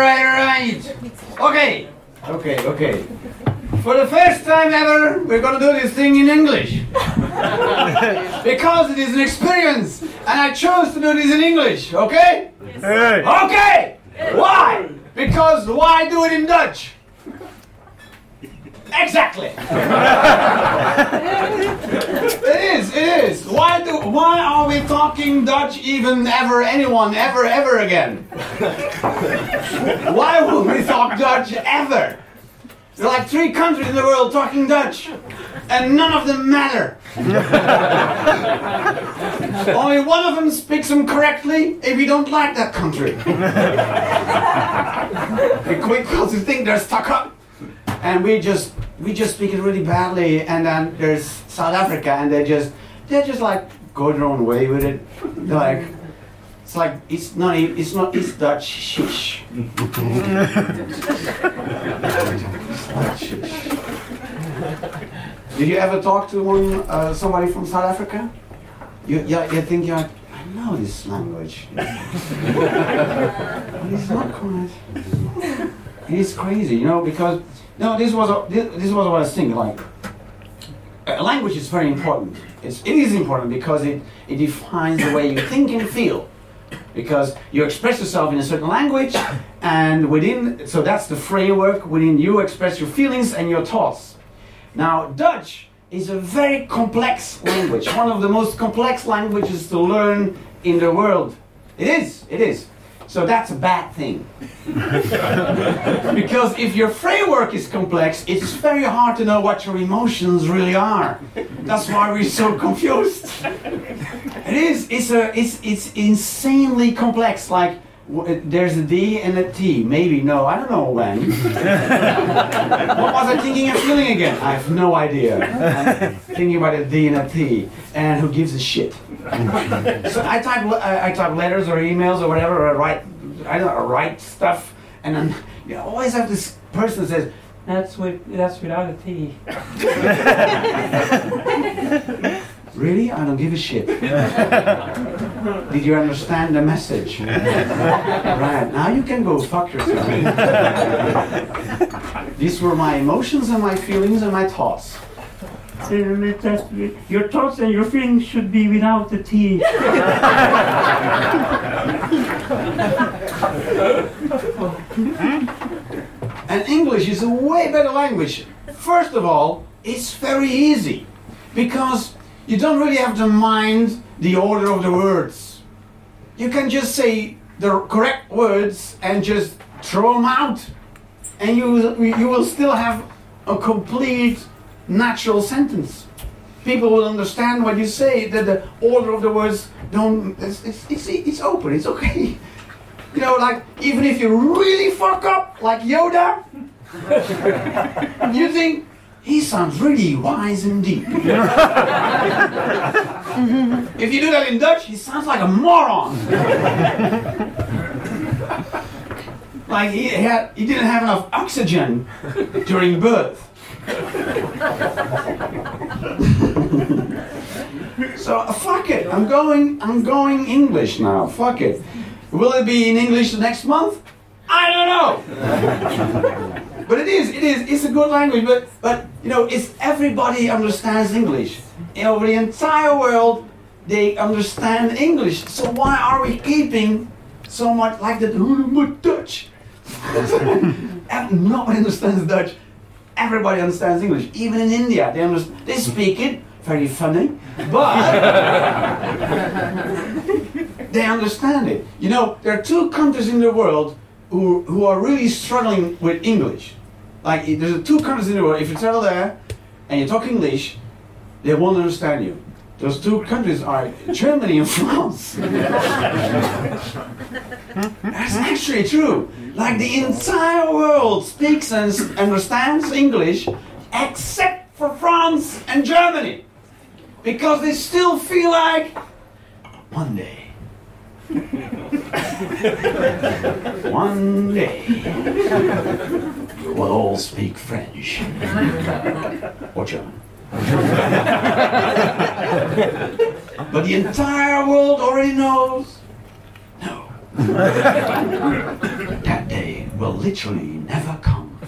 right, right. Okay, okay, okay. For the first time ever, we're gonna do this thing in English. because it is an experience, and I chose to do this in English, okay? Hey. Okay! Why? Because why do it in Dutch? Exactly. it is, it is. Why do why are we talking Dutch even ever anyone ever ever again? why will we talk Dutch ever? There are like three countries in the world talking Dutch, and none of them matter. Only one of them speaks them correctly if you don't like that country. because you think they're stuck up. And we just we just speak it really badly and then there's South Africa and they just they just like go their own way with it. Like it's like it's not it's not it's Dutch shish. Did you ever talk to one uh, somebody from South Africa? You, yeah, you think you're I know this language. but it's not quite. It's crazy, you know, because no, this was a, this, this was what I was thinking. Like, language is very important. It's, it is important because it, it defines the way you think and feel. Because you express yourself in a certain language, and within so that's the framework within you express your feelings and your thoughts. Now, Dutch is a very complex language, one of the most complex languages to learn in the world. It is, it is. So that's a bad thing. because if your framework is complex, it's very hard to know what your emotions really are. That's why we're so confused. It is, it's, a, it's, it's insanely complex. Like, there's a D and a T. Maybe, no, I don't know when. what was I thinking and feeling again? I have no idea. I'm thinking about a D and a T. And who gives a shit? So I type I, type letters or emails or whatever, or I write I don't know, write stuff, and then you always have this person that says that's with that's without a T. really? I don't give a shit. Did you understand the message? right now you can go fuck yourself. These were my emotions and my feelings and my thoughts. Your thoughts and your feelings should be without the T. and English is a way better language. First of all, it's very easy because you don't really have to mind the order of the words. You can just say the correct words and just throw them out, and you you will still have a complete natural sentence. People will understand what you say. That the order of the words don't. It's, it's, it's, it's open. It's okay. You know, like even if you really fuck up, like Yoda, you think he sounds really wise and deep. Mm-hmm. if you do that in Dutch, he sounds like a moron. like he had, he didn't have enough oxygen during birth. so uh, fuck it. I'm going. I'm going English now. Fuck it. Will it be in English next month? I don't know. but it is. It is. It's a good language. But but you know, it's everybody understands English. Over the entire world, they understand English. So why are we keeping so much like that? "Oh, Dutch. Nobody understands Dutch everybody understands English. Even in India, they understand, they speak it. Very funny, but they understand it. You know, there are two countries in the world who who are really struggling with English. Like there's two countries in the world. If you travel there and you talk English, they won't understand you. Those two countries are Germany and France. That's actually true. Like the entire world speaks and understands English except for France and Germany. Because they still feel like one day. one day. We'll all speak French. Or German. but the entire world already knows. No. that day will literally never come.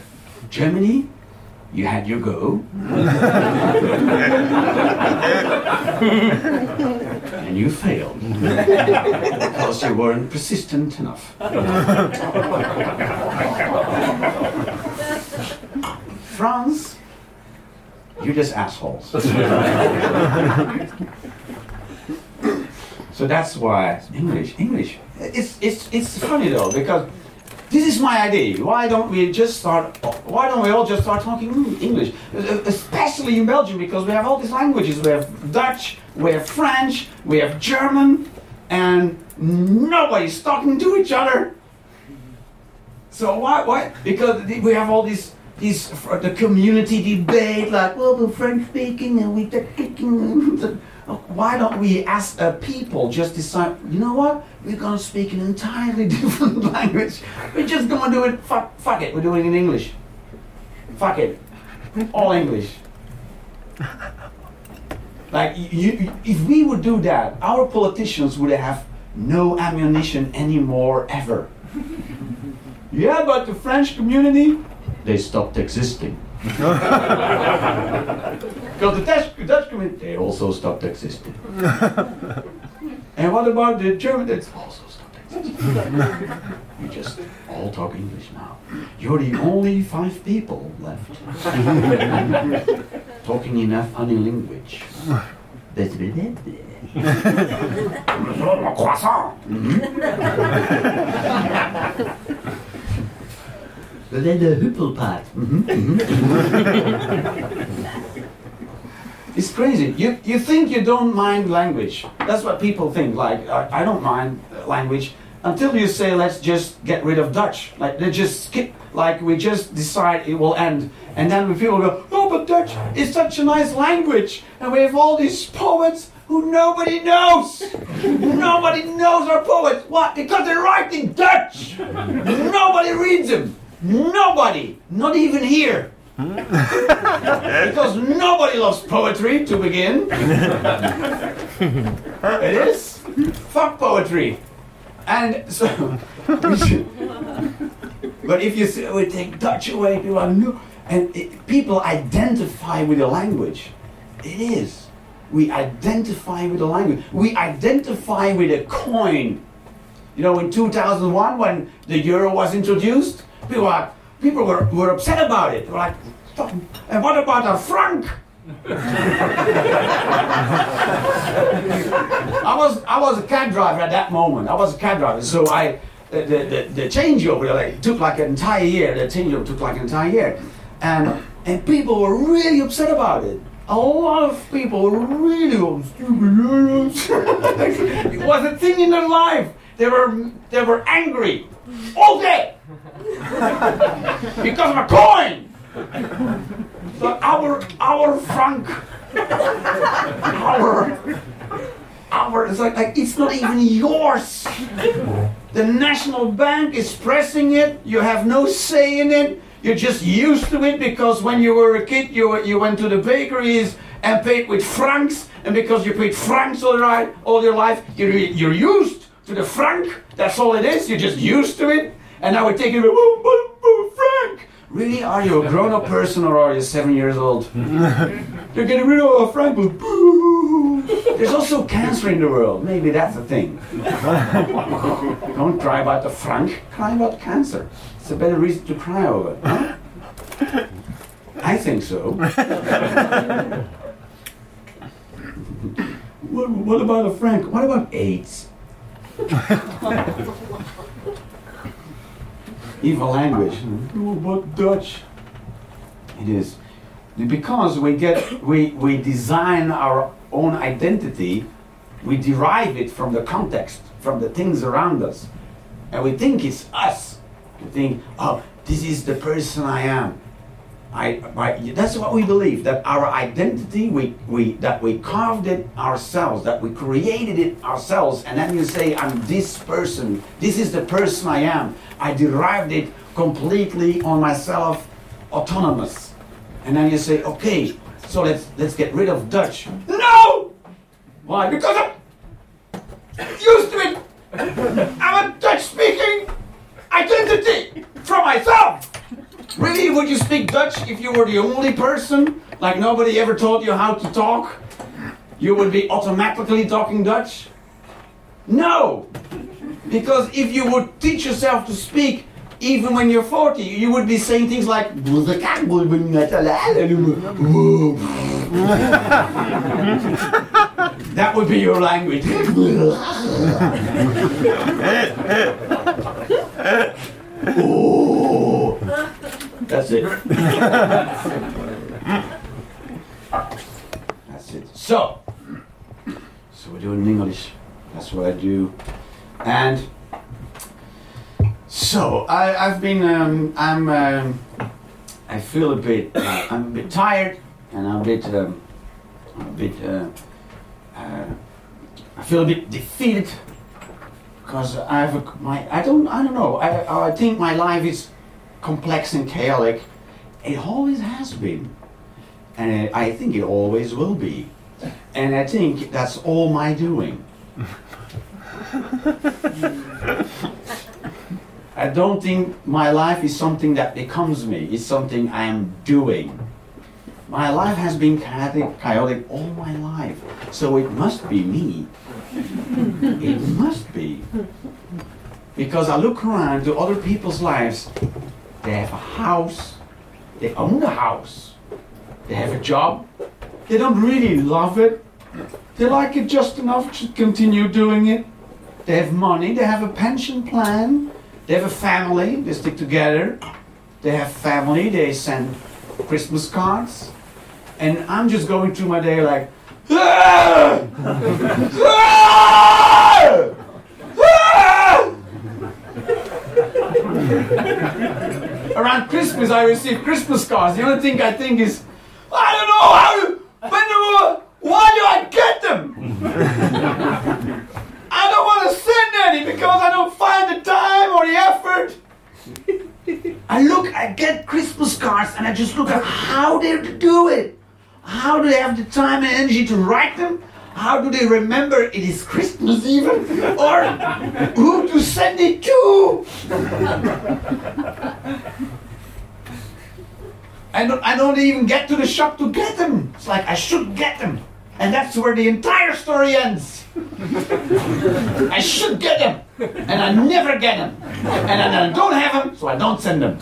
Germany, you had your go. and you failed. because you weren't persistent enough. France, you're just assholes. so that's why English, English. It's, it's, it's funny though, because this is my idea. Why don't we just start? Why don't we all just start talking English? Especially in Belgium, because we have all these languages. We have Dutch, we have French, we have German, and nobody's talking to each other. So why? Why? Because we have all these these the community debate, like well, we're French speaking and we talking. why don't we, as a uh, people, just decide, you know what? We're to speak an entirely different language. We're just to do it, fuck, fuck it, we're doing it in English. Fuck it. All English. Like, you, if we would do that, our politicians would have no ammunition anymore, ever. yeah, but the French community, they stopped existing. Because the Dutch, Dutch community, they also stopped existing. and what about the German? That's also stopped existing. you just all talk English now. You're the only five people left talking in a funny language. That's croissant. The Huppelpad. Mm-hmm. Mm-hmm. it's crazy. You, you think you don't mind language. That's what people think. Like, I, I don't mind language until you say, let's just get rid of Dutch. Like, they just skip, like, we just decide it will end. And then people go, oh, but Dutch is such a nice language. And we have all these poets who nobody knows. nobody knows our poets. What? Because they write in Dutch. nobody reads them. Nobody, not even here. Hmm? because nobody loves poetry to begin. it is. Fuck poetry. And so, but if you say, we take Dutch away, people are new. and it, people identify with the language. It is. We identify with the language. We identify with a coin. You know, in 2001, when the euro was introduced, people were, people were, were upset about it. They were like, and what about a franc? I was I was a cab driver at that moment. I was a cab driver, so I the the, the changeover like, took like an entire year. The changeover took like an entire year, and and people were really upset about it. A lot of people were really stupid. it was a thing in their life. They were they were angry all day because of a coin. So our our franc, our our it's like, like it's not even yours. The national bank is pressing it. You have no say in it. You're just used to it because when you were a kid, you, you went to the bakeries and paid with francs, and because you paid francs all, right, all your life, you're, you're used to the franc. That's all it is. You're just used to it. And now we're taking it, franc. Really? Are you a grown up person or are you seven years old? You're getting rid of a franc. There's also cancer in the world. Maybe that's a thing. Don't cry about the franc, cry about cancer. It's a better reason to cry over. Huh? I think so. what, what about a franc? What about AIDS? Evil language. Mm-hmm. But Dutch? It is because we get we we design our own identity. We derive it from the context, from the things around us, and we think it's us. We think, oh, this is the person I am. I, I, that's what we believe that our identity we, we that we carved it ourselves that we created it ourselves and then you say i'm this person this is the person i am i derived it completely on myself autonomous and then you say okay so let's let's get rid of dutch no why because i'm used to it i'm a dutch speaking identity from myself. Really, would you speak Dutch if you were the only person? Like nobody ever taught you how to talk? You would be automatically talking Dutch? No! Because if you would teach yourself to speak, even when you're 40, you would be saying things like that would be your language. that's it. that's it. So, so we're doing English. That's what I do, and so I, I've been. Um, I'm. Um, I feel a bit. Uh, I'm a bit tired, and I'm a bit. Um, I'm a bit. Uh, uh, I feel a bit defeated because I have a, my. I don't. I don't know. I. I think my life is complex and chaotic. It always has been, and I think it always will be. And I think that's all my doing. I don't think my life is something that becomes me, it's something I am doing. My life has been chaotic, chaotic all my life, so it must be me. it must be. Because I look around to other people's lives, they have a house, they own a house, they have a job, they don't really love it, they like it just enough to continue doing it. They have money, they have a pension plan, they have a family, they stick together. They have family, they send Christmas cards. And I'm just going through my day like, ah! Ah! Ah! Around Christmas, I receive Christmas cards. The only thing I think is, I don't know how, when do, why do I get them? I don't want to send any because I don't find the time or the effort. I look, I get Christmas cards and I just look at how they do it. How do they have the time and energy to write them? How do they remember it is Christmas even? Or who to send it to? I don't, I don't even get to the shop to get them. It's like I should get them. And that's where the entire story ends. I should get them, and I never get them. And I don't have them, so I don't send them.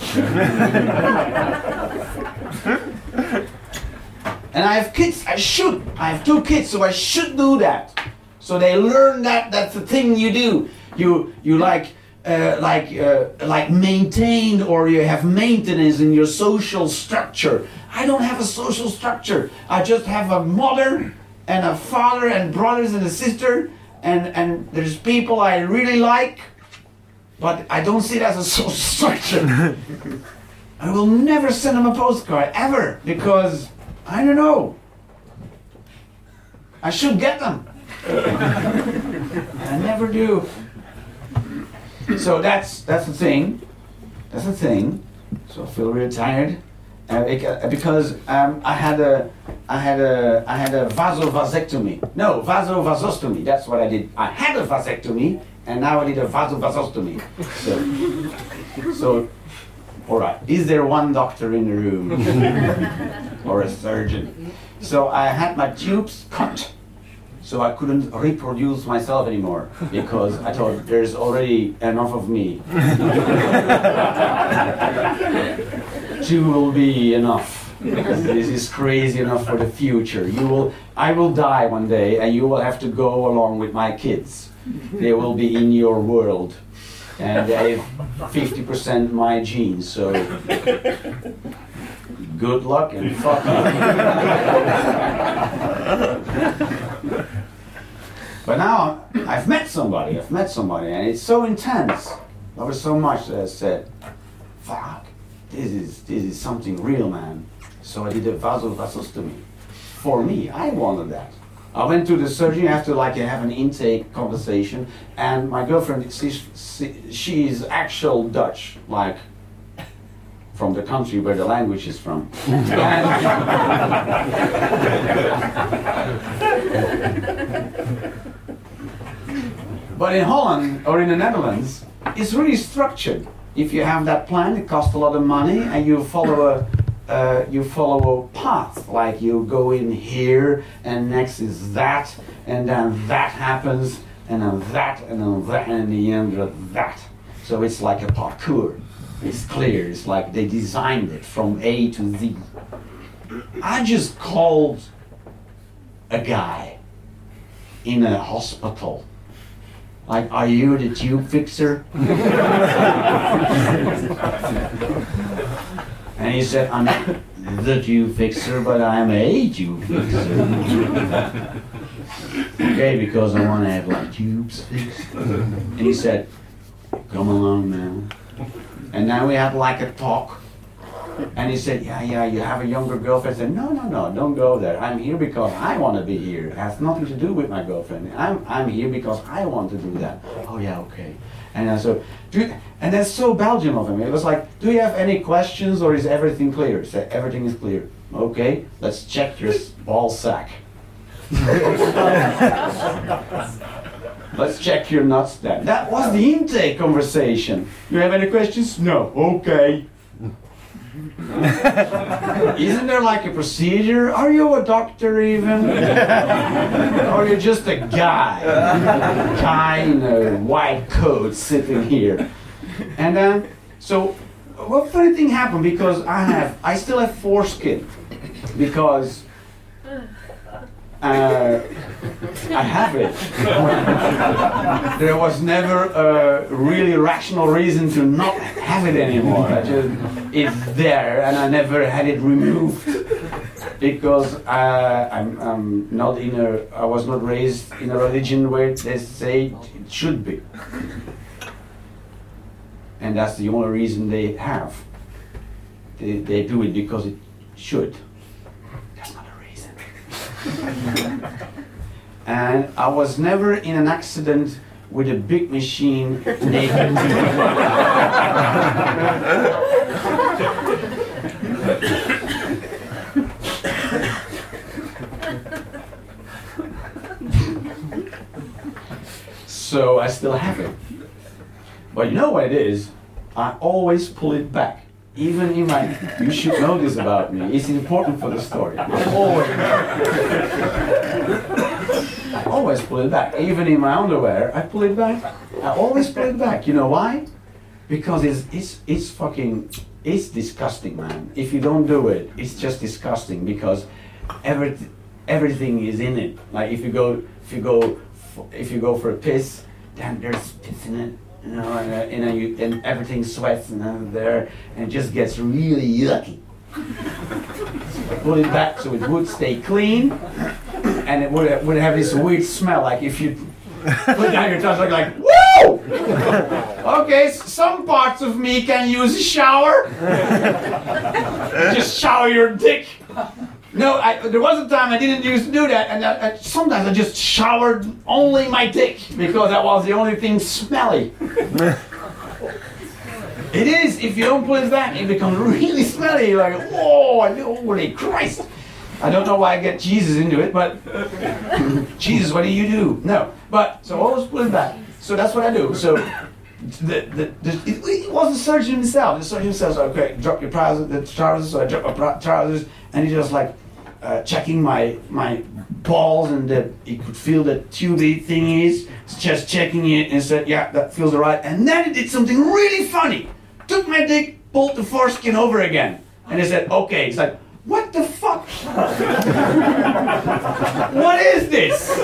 and I have kids, I should. I have two kids, so I should do that. So they learn that that's the thing you do. You you like uh, like uh, like maintain or you have maintenance in your social structure. I don't have a social structure. I just have a mother and a father and brothers and a sister and and there's people I really like, but I don't see it as a social structure. I will never send them a postcard ever because I don't know. I should get them. I never do. So that's that's the thing. That's the thing. So I feel really tired. Uh, because um, I had a I had a I had a vasovasectomy. No, vasovasostomy. That's what I did. I had a vasectomy, and now I did a vasovasostomy. So, so all right. Is there one doctor in the room, or a surgeon? So I had my tubes cut, so I couldn't reproduce myself anymore because I thought there's already enough of me. Two will be enough this is crazy enough for the future. You will, I will die one day, and you will have to go along with my kids. They will be in your world, and they have 50% my genes. So, good luck and fuck you. but now I've met somebody. I've met somebody, and it's so intense. There was so much that I said, "Fuck, this is this is something real, man." So I did a vasovasostomy. For me, I wanted that. I went to the surgery after like I have an intake conversation, and my girlfriend, she, she is actual Dutch, like from the country where the language is from. but in Holland or in the Netherlands, it's really structured. if you have that plan, it costs a lot of money, and you follow a uh, you follow a path. Like you go in here, and next is that, and then that happens, and then that, and then that, and in the end that. So it's like a parkour. It's clear. It's like they designed it from A to Z. I just called a guy in a hospital. Like, are you the tube fixer? and he said, I'm the tube fixer, but I'm a tube fixer. okay, because I want to have like tubes fixed. And he said, come along now. And now we had like a talk. And he said, Yeah, yeah, you have a younger girlfriend. I said, No, no, no, don't go there. I'm here because I want to be here. It has nothing to do with my girlfriend. I'm, I'm here because I want to do that. Oh, yeah, okay. And I said, do, and that's so Belgian of him. It was like, Do you have any questions or is everything clear? He said, Everything is clear. Okay, let's check your ball sack. Let's check your nuts then. That was the intake conversation. You have any questions? No. Okay. Isn't there like a procedure? Are you a doctor even? or you just a guy? guy in a white coat sitting here. And then, so what funny thing happened because I have, I still have foreskin because uh, I have it. there was never a really rational reason to not have it anymore. I just, it's there, and I never had it removed because uh, I'm, I'm not in a. I was not raised in a religion where they say it should be, and that's the only reason they have. They, they do it because it should. and I was never in an accident with a big machine naked. so I still have it. But you know what it is? I always pull it back even in my, you should know this about me. It's important for the story. Always. I always pull it back. Even in my underwear, I pull it back. I always pull it back. You know why? Because it's it's it's fucking it's disgusting, man. If you don't do it, it's just disgusting because every, everything is in it. Like if you go if you go if you go for a piss, then there's piss in it you know, and, uh, you, and everything sweats and there, and it just gets really yucky. Put it back so it would stay clean, and it would, would have this weird smell, like if you put down your tongue, like, like okay, some parts of me can use a shower. just shower your dick. No, I, there was a time I didn't used to do that, and I, I, sometimes I just showered only my dick because that was the only thing smelly. it is, if you don't put it back, it becomes really smelly. Like, oh, whoa, holy Christ. I don't know why I get Jesus into it, but Jesus, what do you do? No, but so always put it back. So that's what I do. So the, the, the, it, it, was the surgeon himself. The surgeon himself said, okay, drop your trousers, the trousers. So I drop my trousers, and he just like uh, checking my my balls, and that he could feel the tubey thingies. Just checking it, and said, yeah, that feels alright. And then he did something really funny. Took my dick, pulled the foreskin over again, and he said, okay. He's like, what the fuck? what is this?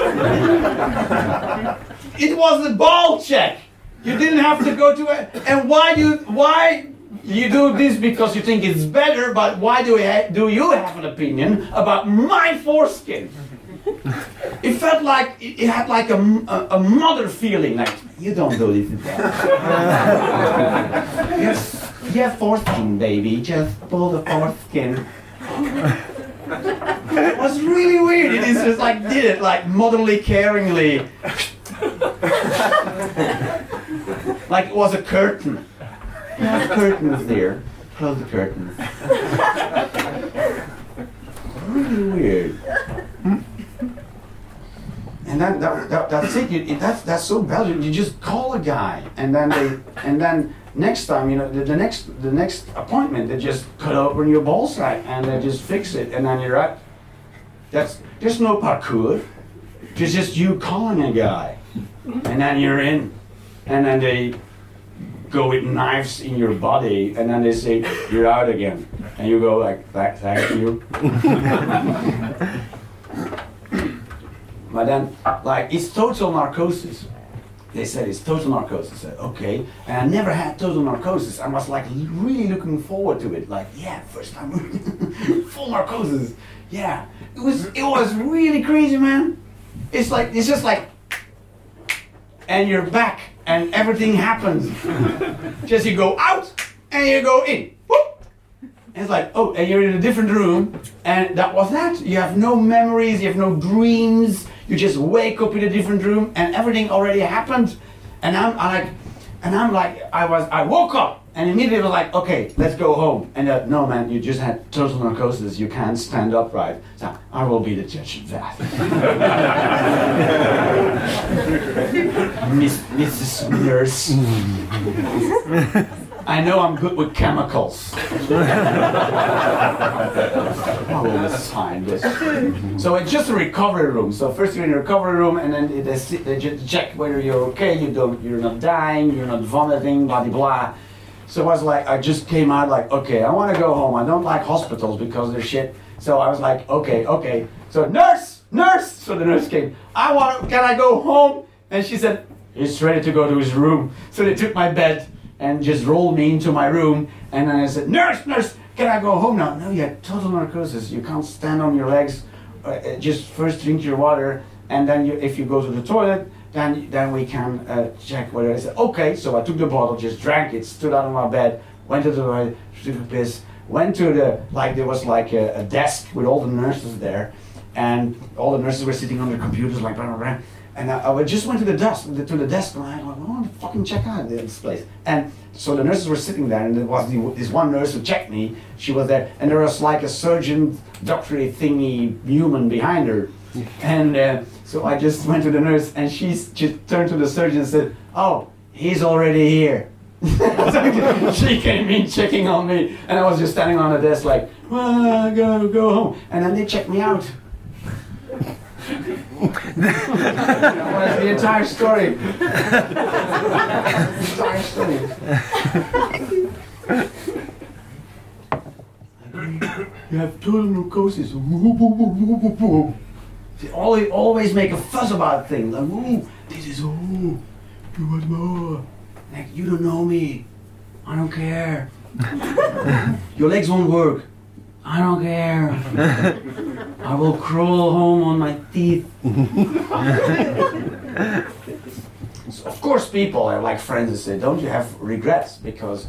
it was a ball check. You didn't have to go to it. And why you why you do this because you think it's better, but why do, ha- do you have an opinion about my foreskin? it felt like it, had like a, a, a, mother feeling, like you don't do this. yes, yeah, foreskin, baby. Just pull the foreskin. it was really weird. It is just like did it like motherly, caringly, like it was a curtain. Yeah, curtains there. Close the curtains. really weird. And that, that, that that's it. You, that's that's so Belgian. You just call a guy, and then they and then next time, you know, the, the next the next appointment, they just cut open your ball sack and they just fix it, and then you're at. That's there's no parkour. It's just you calling a guy, and then you're in, and then they go with knives in your body, and then they say you're out again, and you go like, "Thank, thank you." but then, like, it's total narcosis. They said it's total narcosis. I said, okay. And I never had total narcosis. I was like really looking forward to it. Like, yeah, first time full narcosis. Yeah. It was it was really crazy, man. It's like it's just like and you're back and everything happens. just you go out and you go in. Whoop. And it's like, oh, and you're in a different room, and that was that. You have no memories, you have no dreams, you just wake up in a different room and everything already happened. And I'm, i like, and I'm like, I was, I woke up and immediately was like, okay, let's go home. And uh, no, man, you just had total narcosis. You can't stand upright. So I will be the judge of that. Miss, Mrs. Nurse. I know I'm good with chemicals. I will sign this. So it's just a recovery room. So first you're in a recovery room, and then they, they just check whether you're okay. You don't. You're not dying. You're not vomiting. Blah blah blah. So I was like, I just came out like, okay, I want to go home. I don't like hospitals because they're shit. So I was like, okay, okay. So nurse, nurse. So the nurse came. I want. Can I go home? And she said, he's ready to go to his room. So they took my bed and just rolled me into my room. And then I said, Nurse, nurse, can I go home now? No, you have total narcosis. You can't stand on your legs. Uh, uh, just first drink your water, and then you, if you go to the toilet, then then we can uh, check whether I said, okay. So I took the bottle, just drank it, stood out on my bed, went to the took a piss, went to the like there was like a, a desk with all the nurses there, and all the nurses were sitting on their computers like blah blah blah. And I, I just went to the desk, to the desk, and I went, I want to fucking check out this place. And so the nurses were sitting there, and there was the, this one nurse who checked me. She was there, and there was like a surgeon, doctory thingy human behind her. And uh, so I just went to the nurse, and she just turned to the surgeon and said, "Oh, he's already here." she came in checking on me, and I was just standing on the desk like, well, go go home. And then they checked me out the entire story. entire story. you have total narcosis. They always, always make a fuss about things. Like, ooh, this is, ooh, you want more. Like, you don't know me. I don't care. Your legs won't work. I don't care. I will crawl home on my teeth. so of course, people are like friends and say, Don't you have regrets? Because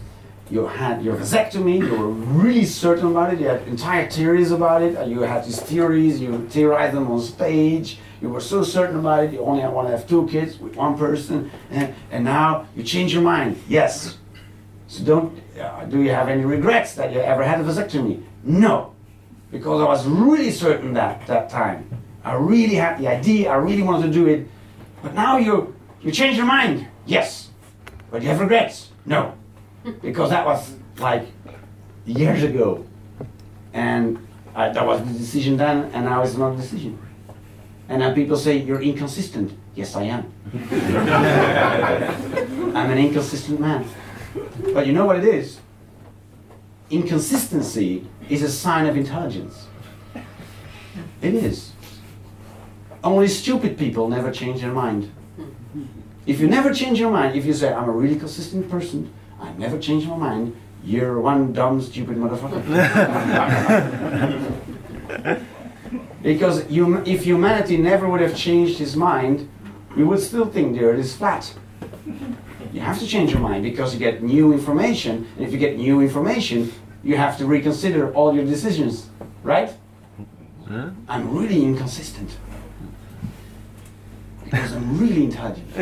you had your vasectomy, you were really certain about it, you had entire theories about it, you had these theories, you theorized them on stage, you were so certain about it, you only want to have two kids with one person, and, and now you change your mind. Yes. So don't, uh, do you have any regrets that you ever had a vasectomy? No, because I was really certain that that time. I really had the idea. I really wanted to do it. But now you you change your mind. Yes, but you have regrets. No, because that was like years ago, and I, that was the decision then, and now it's not decision. And then people say you're inconsistent. Yes, I am. I'm an inconsistent man. But you know what it is? Inconsistency is a sign of intelligence. It is. Only stupid people never change their mind. If you never change your mind, if you say, I'm a really consistent person, I never change my mind, you're one dumb, stupid motherfucker. because you, if humanity never would have changed his mind, we would still think the earth is flat. You have to change your mind because you get new information, and if you get new information, you have to reconsider all your decisions, right? Huh? I'm really inconsistent. Because I'm really intelligent.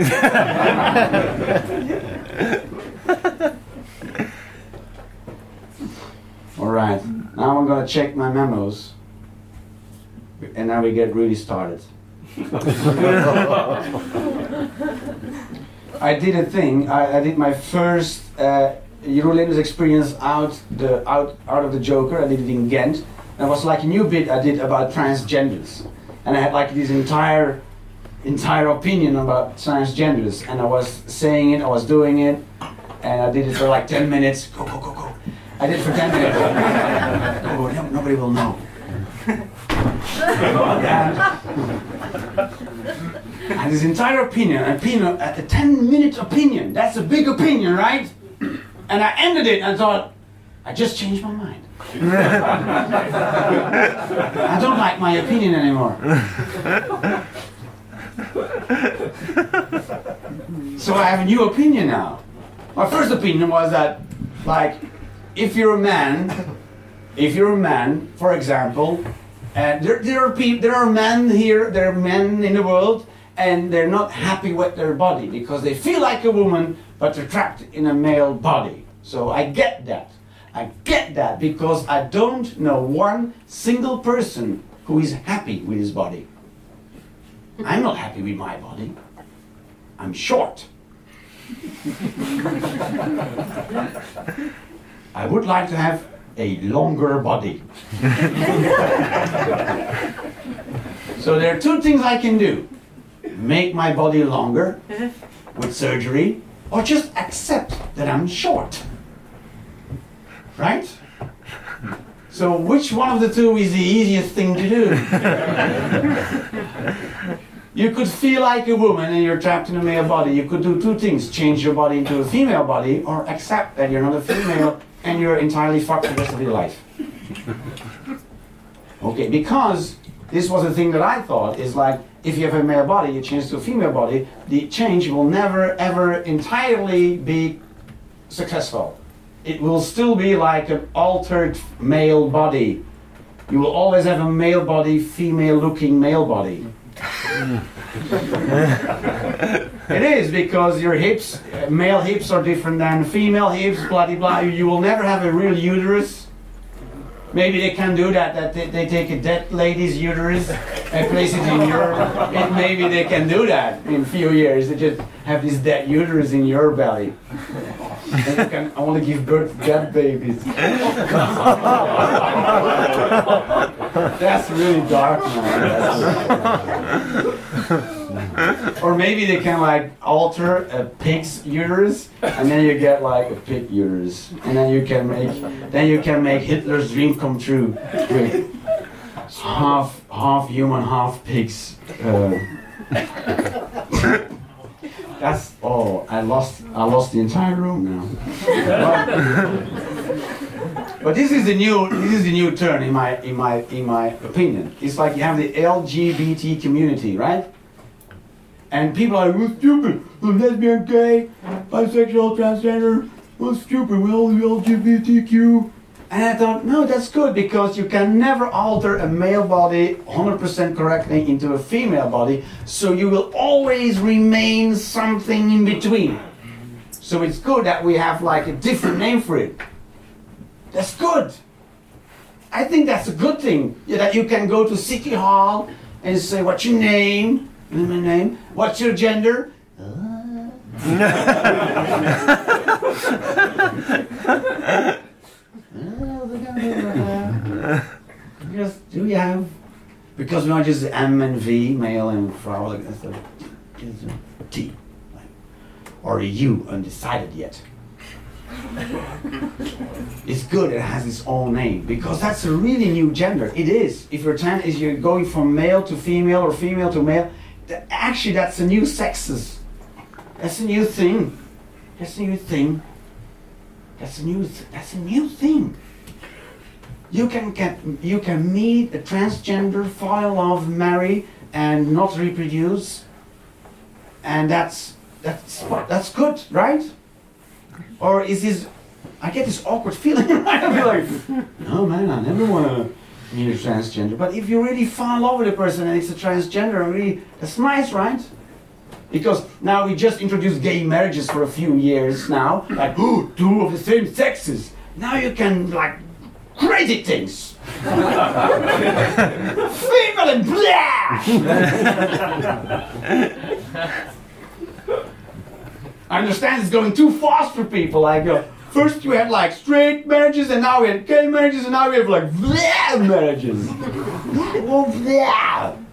all right, now I'm going to check my memos. And now we get really started. I did a thing. I, I did my first uh, experience out the out out of the Joker. I did it in Ghent. And it was like a new bit I did about transgenders, and I had like this entire entire opinion about transgenders, and I was saying it, I was doing it, and I did it for like 10 minutes. Go, go, go, go. I did it for 10 minutes. oh, no, nobody will know. and, and his entire opinion, opinion, a 10 minute opinion, that's a big opinion, right? And I ended it and I thought, I just changed my mind. I don't like my opinion anymore. so I have a new opinion now. My first opinion was that, like, if you're a man, if you're a man, for example, and there, there are there are men here, there are men in the world, and they're not happy with their body because they feel like a woman, but they're trapped in a male body. So I get that. I get that because I don't know one single person who is happy with his body. I'm not happy with my body. I'm short. I would like to have a longer body. so there are two things I can do make my body longer uh-huh. with surgery, or just accept that I'm short. Right? So, which one of the two is the easiest thing to do? you could feel like a woman and you're trapped in a male body. You could do two things change your body into a female body, or accept that you're not a female and you're entirely fucked the rest of your life. Okay, because this was the thing that I thought is like if you have a male body, you change to a female body, the change will never ever entirely be successful. It will still be like an altered male body. You will always have a male body, female looking male body. it is because your hips, uh, male hips are different than female hips, blah blah blah. You will never have a real uterus. Maybe they can do that, that they, they take a dead lady's uterus and place it in your, and maybe they can do that in a few years. They just have this dead uterus in your belly. And you can, to give birth to dead babies. That's really dark, man. or maybe they can like alter a pig's uterus, and then you get like a pig uterus, and then you can make then you can make Hitler's dream come true with half half human, half pigs. Uh, that's oh, I lost I lost the entire room now. But this is the new this is the new turn in my in my in my opinion. It's like you have the LGBT community, right? And people are we're stupid, we're lesbian, gay, bisexual, transgender, we're stupid, we're all LGBTQ. And I thought, no, that's good because you can never alter a male body 100% correctly into a female body, so you will always remain something in between. So it's good that we have like a different name for it. That's good. I think that's a good thing. Yeah, that you can go to City Hall and say, What's your name? My name. What's your gender? Because do you have? Because we're not just M and V, male and Frau, like that's a, it's a T. Or a U, undecided yet. it's good it has its own name because that's a really new gender. It is. If you're trans, if you're going from male to female or female to male, th- actually that's a new sexes. That's a new thing. That's a new thing. That's a new. Th- that's a new thing. You can get. You can meet a transgender, fall in love, marry, and not reproduce. And that's that's that's good, right? Or is this, I get this awkward feeling, right? I feel like, no man, I never want to meet a transgender. But if you really fall in love with a person and it's a transgender, really, that's nice, right? Because now we just introduced gay marriages for a few years now, like, two of the same sexes. Now you can, like, crazy things. Female and blah! I understand it's going too fast for people. Like, uh, first you had like straight marriages, and now we had gay marriages, and now we have like bleh marriages. well, bleh.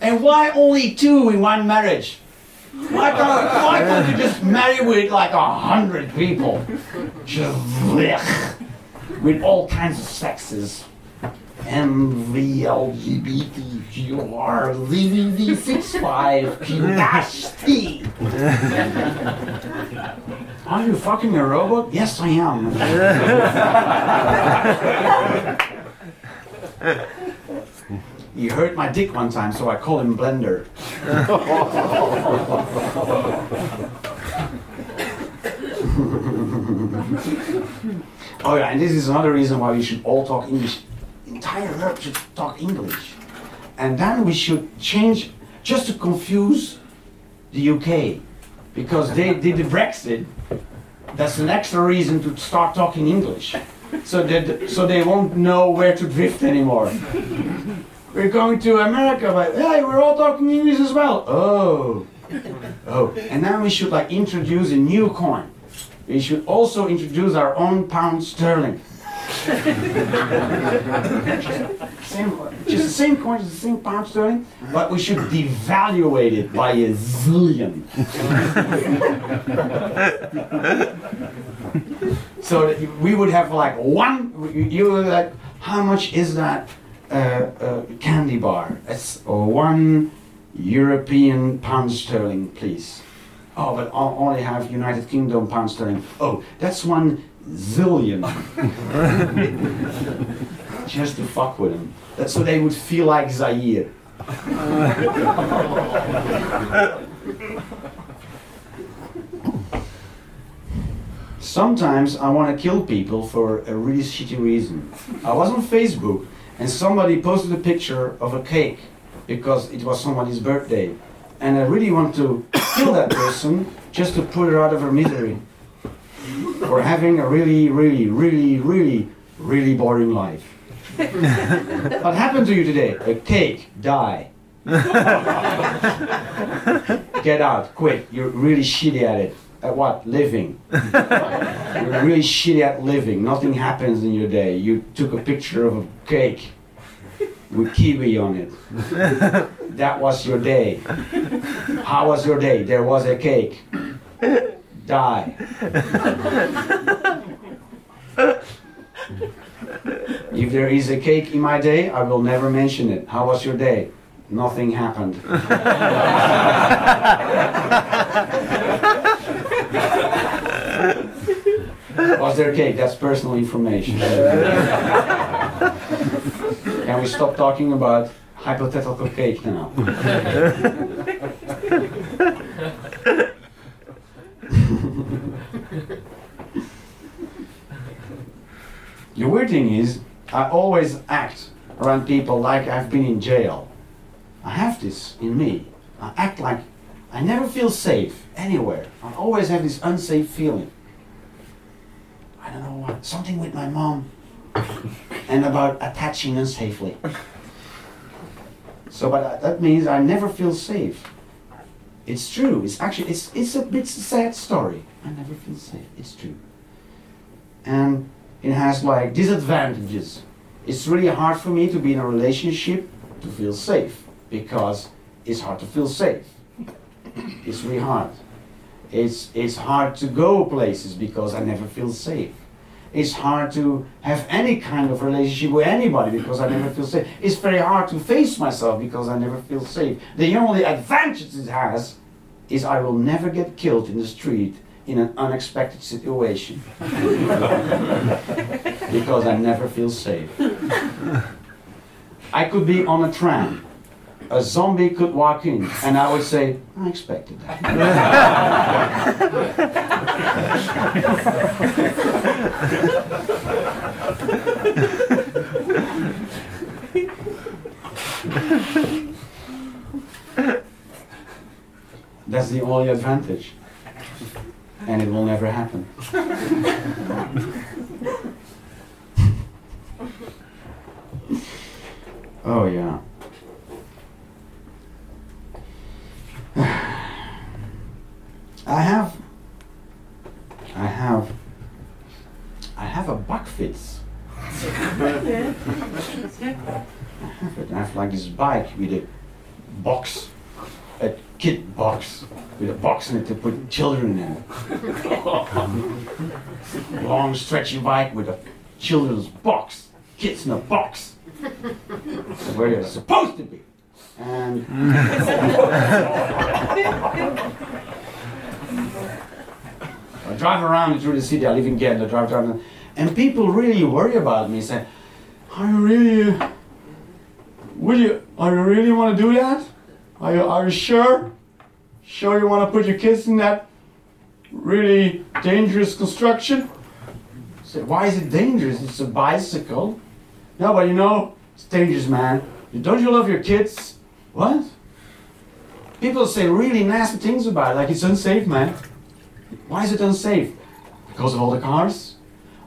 And why only two in one marriage? Why can't, why can't you just marry with like a hundred people? Just blech. With all kinds of sexes. MVLGBTQR VVV65Q-T. Are you fucking a robot? Yes, I am. he hurt my dick one time, so I call him Blender. oh yeah, and this is another reason why we should all talk English. Entire Europe should talk English. And then we should change just to confuse the UK. Because they did the Brexit, that's an extra reason to start talking English. So that so they won't know where to drift anymore. We're going to America, but hey, we're all talking English as well. Oh. Oh. And then we should like introduce a new coin. We should also introduce our own pound sterling. Same, just the same coin, the same pound sterling, but we should devaluate it by a zillion. so we would have like one, you like, how much is that uh, uh, candy bar? It's one European pound sterling, please. Oh, but I only have United Kingdom pound sterling. Oh, that's one zillion. Just to fuck with them. That's so they would feel like Zaire. Sometimes I want to kill people for a really shitty reason. I was on Facebook and somebody posted a picture of a cake because it was somebody's birthday. And I really want to kill that person just to put her out of her misery for having a really, really, really, really, really boring life. what happened to you today? A cake, die. Get out, quit. You're really shitty at it. At what? Living. You're really shitty at living. Nothing happens in your day. You took a picture of a cake with kiwi on it. That was your day. How was your day? There was a cake. Die. If there is a cake in my day, I will never mention it. How was your day? Nothing happened. was there cake? That's personal information. Can we stop talking about hypothetical cake now? The weird thing is, I always act around people like I've been in jail. I have this in me. I act like I never feel safe anywhere. I always have this unsafe feeling. I don't know what, something with my mom and about attaching unsafely. So, but uh, that means I never feel safe. It's true. It's actually it's it's a bit sad story. I never feel safe. It's true. And it has like disadvantages. It's really hard for me to be in a relationship to feel safe because it's hard to feel safe. It's really hard. It's it's hard to go places because I never feel safe. It's hard to have any kind of relationship with anybody because I never feel safe. It's very hard to face myself because I never feel safe. The only advantage it has is I will never get killed in the street in an unexpected situation because I never feel safe. I could be on a tram. A zombie could walk in, and I would say, I expected that. That's the only advantage. And it will never happen. oh, yeah. I have I have I have a. I have it. I have like this bike with a box, a kit box with a box in it to put children in. Long stretchy bike with a children's box, kids in a box. where they're supposed to be. And I drive around through the city. I live in Ghent. I drive around, and people really worry about me. Say, "Are you really? Will you? Are you really want to do that? Are you? Are you sure? Sure you want to put your kids in that really dangerous construction?" Said, "Why is it dangerous? It's a bicycle." No, but you know, it's dangerous, man. Don't you love your kids? What? People say really nasty things about it, like it's unsafe, man. Why is it unsafe? Because of all the cars?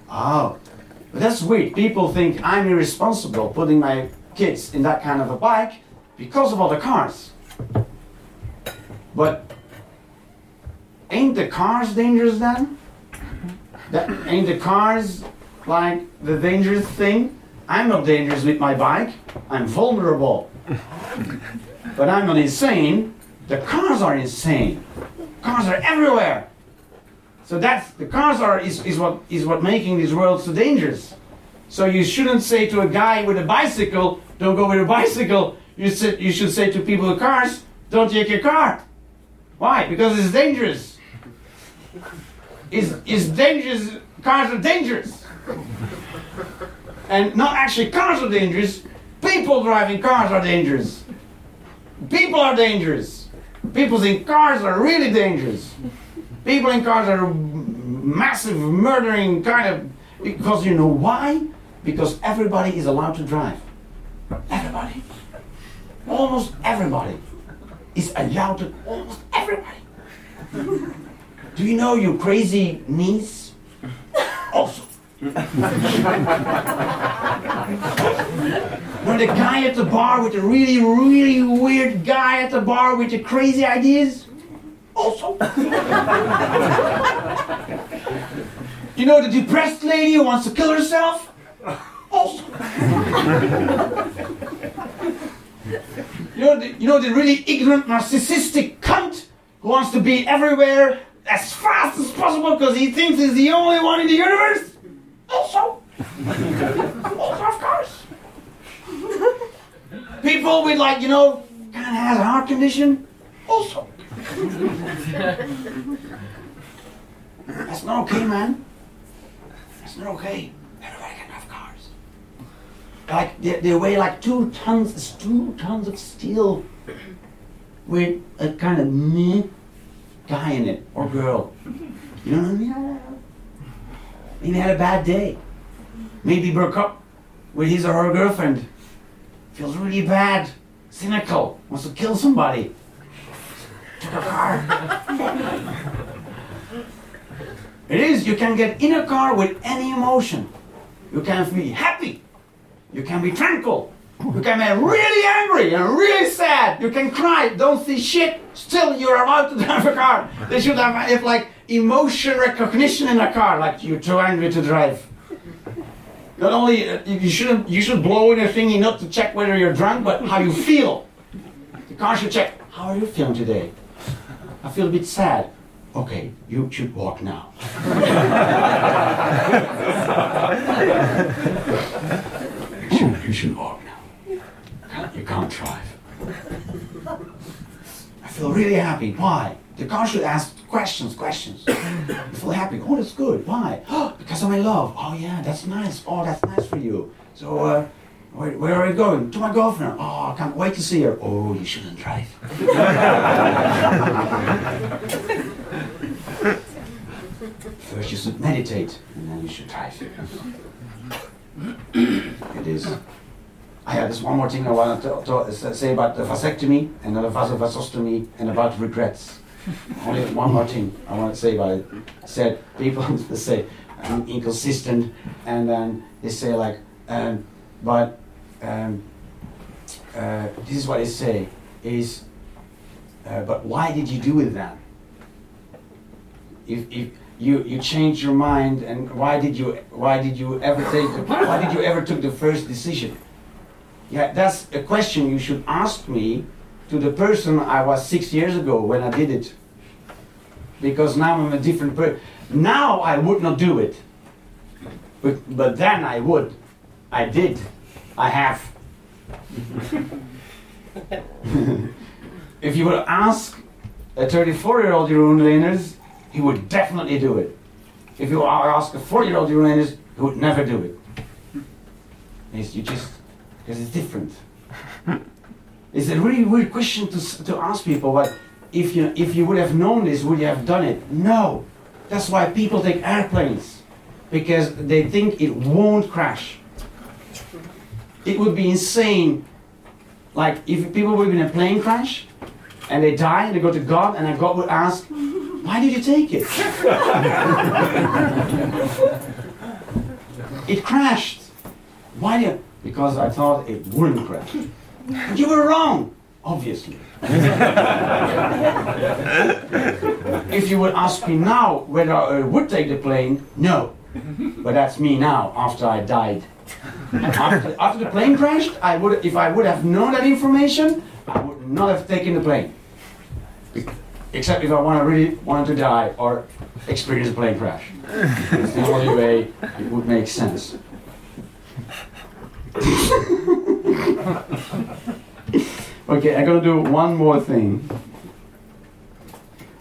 Oh, but that's weird. People think I'm irresponsible putting my kids in that kind of a bike because of all the cars. But ain't the cars dangerous then? That, ain't the cars like the dangerous thing? I'm not dangerous with my bike. I'm vulnerable. but I'm not insane. The cars are insane. Cars are everywhere. So that's the cars are is, is what is what making this world so dangerous. So you shouldn't say to a guy with a bicycle, don't go with a bicycle. You should, you should say to people with cars, don't take your car. Why? Because it's dangerous. It's, it's dangerous. Cars are dangerous. And not actually cars are dangerous. People driving cars are dangerous. People are dangerous. People in cars are really dangerous. People in cars are massive murdering kind of because you know why? Because everybody is allowed to drive. Everybody. Almost everybody is allowed to almost everybody. Do you know your crazy niece? Also. when the guy at the bar with the really, really weird guy at the bar with the crazy ideas? Also. you know the depressed lady who wants to kill herself? Also. you, know the, you know the really ignorant, narcissistic cunt who wants to be everywhere as fast as possible because he thinks he's the only one in the universe? Also. also, of course. People with like, you know, kind of has a heart condition? Also. That's not okay, man. That's not okay. Everybody can have cars. Like they, they weigh like two tons. It's two tons of steel with a kind of meh guy in it or girl. You know what I mean? Maybe had a bad day. Maybe broke up with his or her girlfriend. Feels really bad, cynical, wants to kill somebody took a car. it is, you can get in a car with any emotion. You can be happy. You can be tranquil. You can be really angry and really sad. You can cry, don't see shit. Still, you're allowed to drive a car. They should have, have like emotion recognition in a car, like you're too angry to drive. Not only uh, you shouldn't, you should blow in a thingy not to check whether you're drunk, but how you feel. The car should check. How are you feeling today? I feel a bit sad. Okay, you should walk now. you, should, you should walk now. You can't drive. I feel really happy. Why? The car should ask questions, questions. I feel happy. Oh, that's good. Why? Oh, because of my love. Oh, yeah, that's nice. Oh, that's nice for you. So, uh, where, where, are you going? To my girlfriend. Oh, I can't wait to see her. Oh, you shouldn't drive. First, you should meditate, and then you should drive. it is. I have this one more thing I want to, to say about the vasectomy and the vasostomy and about regrets. Only one more thing I want to say about it. Said people say I'm inconsistent, and then they say like, um, but um, uh, this is what they say is, uh, but why did you do it then? If, if you you changed your mind and why did you why did you ever take the, why did you ever took the first decision yeah that's a question you should ask me to the person i was six years ago when i did it. Because now i'm a different person now i would not do it. But but then i would. I did. I have. If you would ask a 34 year old Leenders, he would definitely do it. If you ask a 40 year old Leenders, he would never do it. You just, because it's different. it's a really weird question to, to ask people, but if you, if you would have known this, would you have done it? No. That's why people take airplanes, because they think it won't crash. It would be insane. Like, if people were in a plane crash, and they die and they go to God, and then God would ask, Why did you take it? it crashed. Why did you? Because I thought it wouldn't crash. You were wrong, obviously. if you would ask me now whether I would take the plane, no. But that's me now, after I died. After, after the plane crashed, I would, if I would have known that information, I would not have taken the plane. Except if I want to really wanted to die or experience a plane crash. It's the only way it would make sense. okay, I'm gonna do one more thing.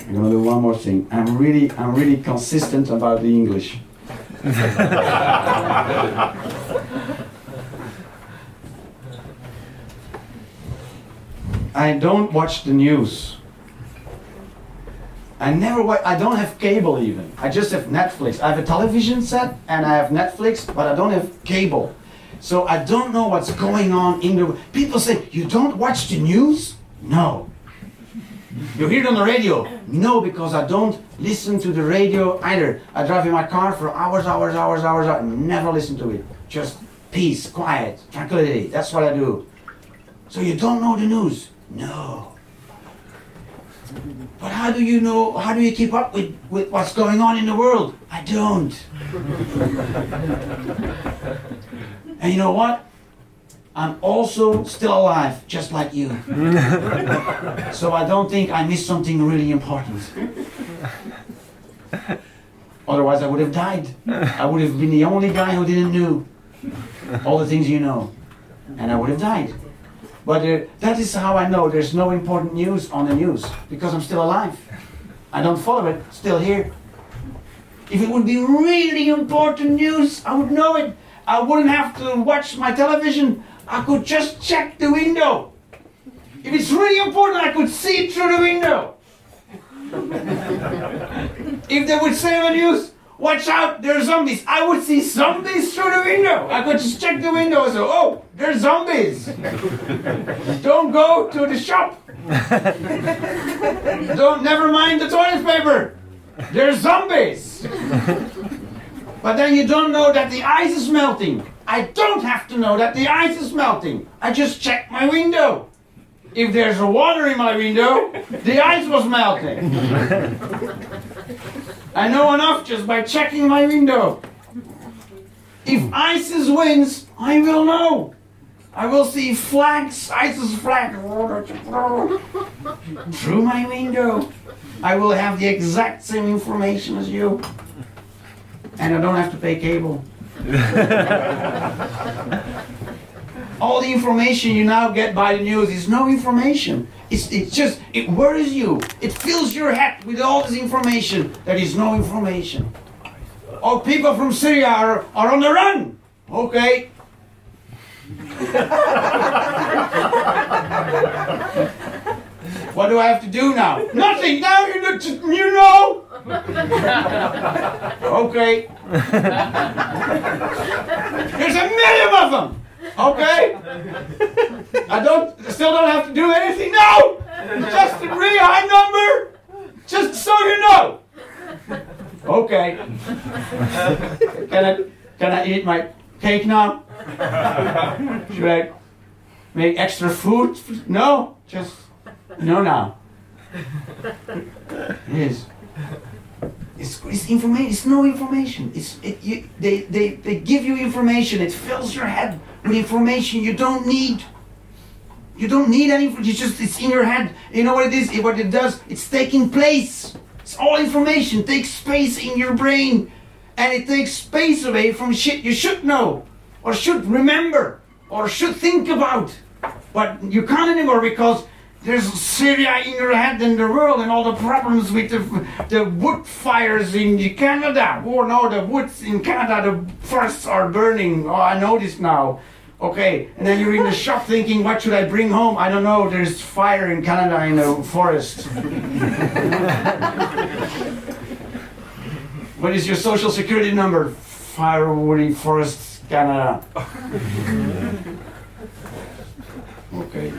I'm gonna do one more thing. I'm really, I'm really consistent about the English. I don't watch the news. I never watch, I don't have cable even. I just have Netflix. I have a television set and I have Netflix, but I don't have cable. So I don't know what's going on in the world. people say, You don't watch the news? No. You hear it on the radio? No, because I don't listen to the radio either. I drive in my car for hours, hours, hours, hours, I never listen to it. Just peace, quiet, tranquility. That's what I do. So you don't know the news? No. But how do you know, how do you keep up with, with what's going on in the world? I don't. and you know what? I'm also still alive, just like you. so I don't think I missed something really important. Otherwise, I would have died. I would have been the only guy who didn't know all the things you know. And I would have died. But uh, that is how I know there's no important news on the news because I'm still alive. I don't follow it, still here. If it would be really important news, I would know it. I wouldn't have to watch my television. I could just check the window. If it's really important, I could see it through the window. if they would say on the news, Watch out, there are zombies. I would see zombies through the window. I could just check the window and say, oh, there's zombies. Don't go to the shop. Don't never mind the toilet paper. There's zombies. But then you don't know that the ice is melting. I don't have to know that the ice is melting. I just check my window. If there's water in my window, the ice was melting. I know enough just by checking my window. If ISIS wins, I will know. I will see flags, ISIS flag, through my window. I will have the exact same information as you. And I don't have to pay cable. All the information you now get by the news is no information. It's, it's just, it worries you. It fills your head with all this information that is no information. Oh, people from Syria are, are on the run. Okay. what do I have to do now? Nothing. Now you know. You know. okay. There's a million of them. Okay? I don't still don't have to do anything. No! Just a really high number. Just so you know. Okay. Can I can I eat my cake now? Should I make extra food? No, just no. It is. It's, it's information. It's no information. It's it, you, they, they, they give you information. It fills your head with information you don't need. You don't need any. It's just it's in your head. You know what it is? What it does? It's taking place. It's all information. Takes space in your brain, and it takes space away from shit you should know, or should remember, or should think about. But you can't anymore because there's Syria in your head and the world and all the problems with the, the wood fires in Canada. Oh no, the woods in Canada, the forests are burning. Oh, I know this now. Okay, and then you're in the shop thinking, what should I bring home? I don't know, there's fire in Canada in the forest. what is your social security number? Firewoody Forest, Canada. Okay.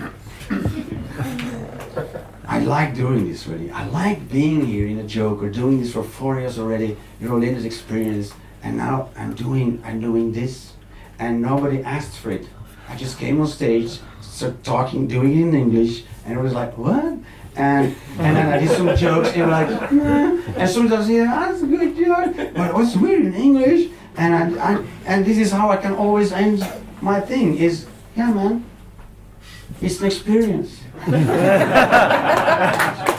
I like doing this really. I like being here in a joke or doing this for four years already, Rolinda's experience, and now I'm doing I'm doing this and nobody asked for it. I just came on stage, started talking, doing it in English, and it was like, what? And and then I did some jokes, and like, nah. and sometimes yeah, that's a good joke, but it was weird in English, and I, I and this is how I can always end my thing is, yeah, man, it's an experience.